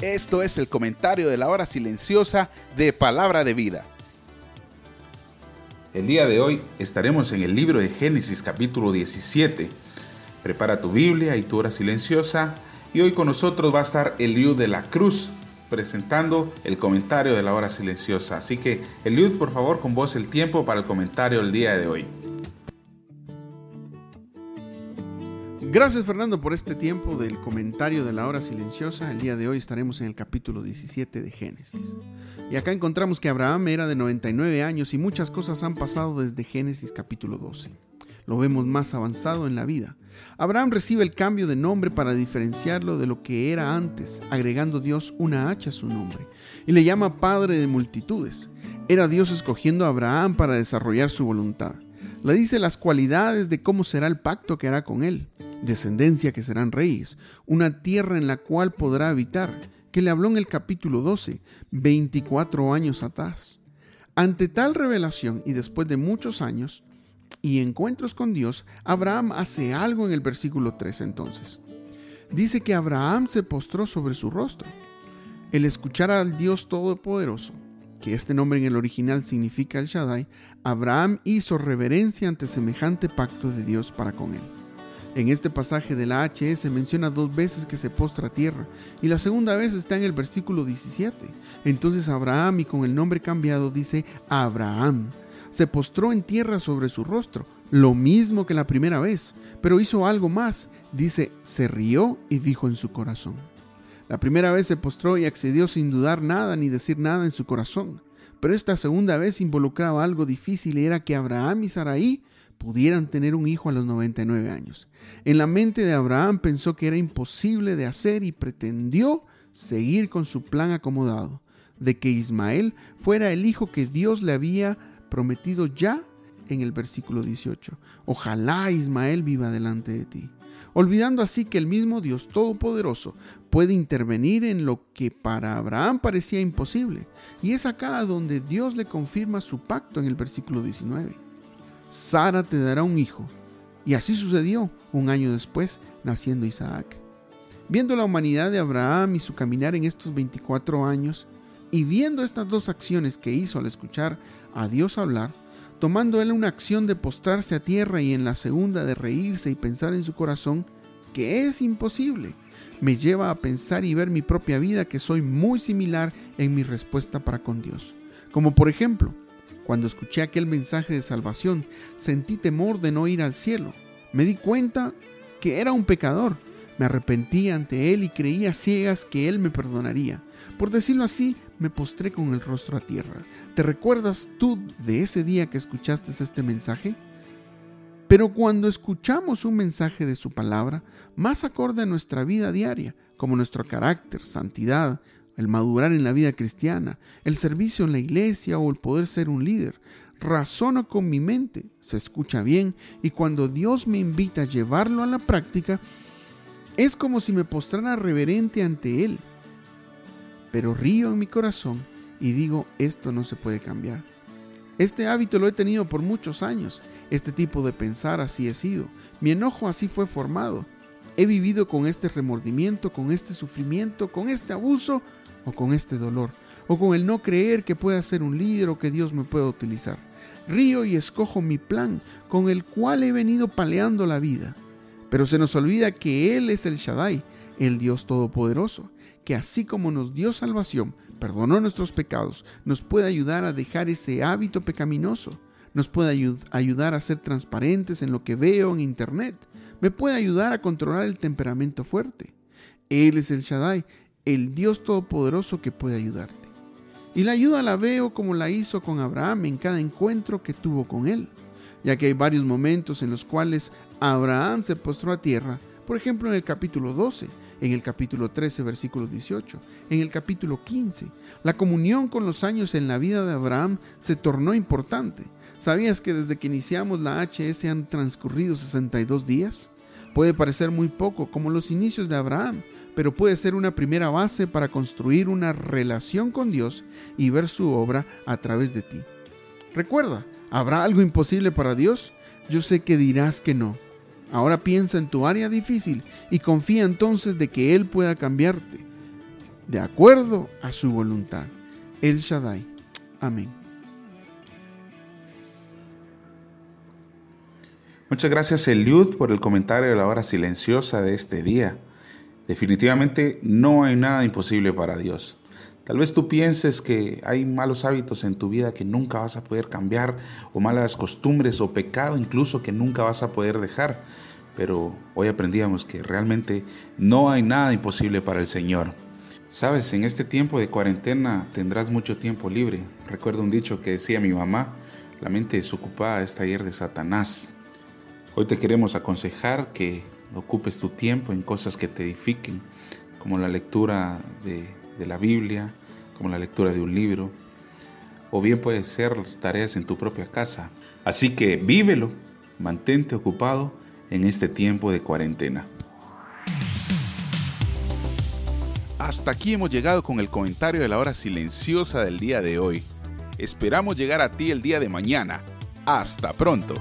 Esto es el comentario de la hora silenciosa de Palabra de Vida. El día de hoy estaremos en el libro de Génesis capítulo 17. Prepara tu Biblia y tu hora silenciosa. Y hoy con nosotros va a estar Eliud de la Cruz presentando el comentario de la hora silenciosa. Así que Eliud, por favor, con vos el tiempo para el comentario del día de hoy. Gracias Fernando por este tiempo del comentario de la hora silenciosa. El día de hoy estaremos en el capítulo 17 de Génesis. Y acá encontramos que Abraham era de 99 años y muchas cosas han pasado desde Génesis capítulo 12. Lo vemos más avanzado en la vida. Abraham recibe el cambio de nombre para diferenciarlo de lo que era antes, agregando Dios una H a su nombre, y le llama Padre de multitudes. Era Dios escogiendo a Abraham para desarrollar su voluntad. Le dice las cualidades de cómo será el pacto que hará con él descendencia que serán reyes, una tierra en la cual podrá habitar, que le habló en el capítulo 12, 24 años atrás. Ante tal revelación y después de muchos años y encuentros con Dios, Abraham hace algo en el versículo 3 entonces. Dice que Abraham se postró sobre su rostro. El escuchar al Dios Todopoderoso, que este nombre en el original significa el Shaddai, Abraham hizo reverencia ante semejante pacto de Dios para con él. En este pasaje de la HS menciona dos veces que se postra a tierra y la segunda vez está en el versículo 17. Entonces Abraham y con el nombre cambiado dice Abraham. Se postró en tierra sobre su rostro, lo mismo que la primera vez, pero hizo algo más. Dice, se rió y dijo en su corazón. La primera vez se postró y accedió sin dudar nada ni decir nada en su corazón. Pero esta segunda vez involucraba algo difícil y era que Abraham y Saraí pudieran tener un hijo a los 99 años. En la mente de Abraham pensó que era imposible de hacer y pretendió seguir con su plan acomodado, de que Ismael fuera el hijo que Dios le había prometido ya en el versículo 18. Ojalá Ismael viva delante de ti. Olvidando así que el mismo Dios Todopoderoso puede intervenir en lo que para Abraham parecía imposible. Y es acá donde Dios le confirma su pacto en el versículo 19. Sara te dará un hijo. Y así sucedió un año después, naciendo Isaac. Viendo la humanidad de Abraham y su caminar en estos 24 años, y viendo estas dos acciones que hizo al escuchar a Dios hablar, tomando él una acción de postrarse a tierra y en la segunda de reírse y pensar en su corazón, que es imposible, me lleva a pensar y ver mi propia vida que soy muy similar en mi respuesta para con Dios. Como por ejemplo, cuando escuché aquel mensaje de salvación, sentí temor de no ir al cielo. Me di cuenta que era un pecador. Me arrepentí ante Él y creía ciegas que Él me perdonaría. Por decirlo así, me postré con el rostro a tierra. ¿Te recuerdas tú de ese día que escuchaste este mensaje? Pero cuando escuchamos un mensaje de su palabra, más acorde a nuestra vida diaria, como nuestro carácter, santidad, el madurar en la vida cristiana, el servicio en la iglesia o el poder ser un líder. Razono con mi mente, se escucha bien y cuando Dios me invita a llevarlo a la práctica, es como si me postrara reverente ante Él. Pero río en mi corazón y digo, esto no se puede cambiar. Este hábito lo he tenido por muchos años. Este tipo de pensar así he sido. Mi enojo así fue formado. He vivido con este remordimiento, con este sufrimiento, con este abuso o con este dolor, o con el no creer que pueda ser un líder o que Dios me pueda utilizar. Río y escojo mi plan, con el cual he venido paleando la vida. Pero se nos olvida que Él es el Shaddai, el Dios Todopoderoso, que así como nos dio salvación, perdonó nuestros pecados, nos puede ayudar a dejar ese hábito pecaminoso, nos puede ayudar a ser transparentes en lo que veo en Internet, me puede ayudar a controlar el temperamento fuerte. Él es el Shaddai, el Dios Todopoderoso que puede ayudarte. Y la ayuda la veo como la hizo con Abraham en cada encuentro que tuvo con él, ya que hay varios momentos en los cuales Abraham se postró a tierra, por ejemplo en el capítulo 12, en el capítulo 13, versículo 18, en el capítulo 15. La comunión con los años en la vida de Abraham se tornó importante. ¿Sabías que desde que iniciamos la HS han transcurrido 62 días? Puede parecer muy poco, como los inicios de Abraham, pero puede ser una primera base para construir una relación con Dios y ver su obra a través de ti. Recuerda, ¿habrá algo imposible para Dios? Yo sé que dirás que no. Ahora piensa en tu área difícil y confía entonces de que Él pueda cambiarte. de acuerdo a su voluntad. El Shaddai. Amén. Muchas gracias Eliud por el comentario de la hora silenciosa de este día. Definitivamente no hay nada imposible para Dios. Tal vez tú pienses que hay malos hábitos en tu vida que nunca vas a poder cambiar, o malas costumbres o pecado incluso que nunca vas a poder dejar. Pero hoy aprendíamos que realmente no hay nada imposible para el Señor. Sabes, en este tiempo de cuarentena tendrás mucho tiempo libre. Recuerdo un dicho que decía mi mamá, la mente desocupada es taller de Satanás. Hoy te queremos aconsejar que ocupes tu tiempo en cosas que te edifiquen, como la lectura de, la Biblia, como la lectura de un libro, o bien puede ser tareas en tu propia casa. Así que vívelo, mantente ocupado en este tiempo de cuarentena. Hasta aquí hemos llegado con el comentario de la hora silenciosa del día de hoy. Esperamos llegar a ti el día de mañana. Hasta pronto.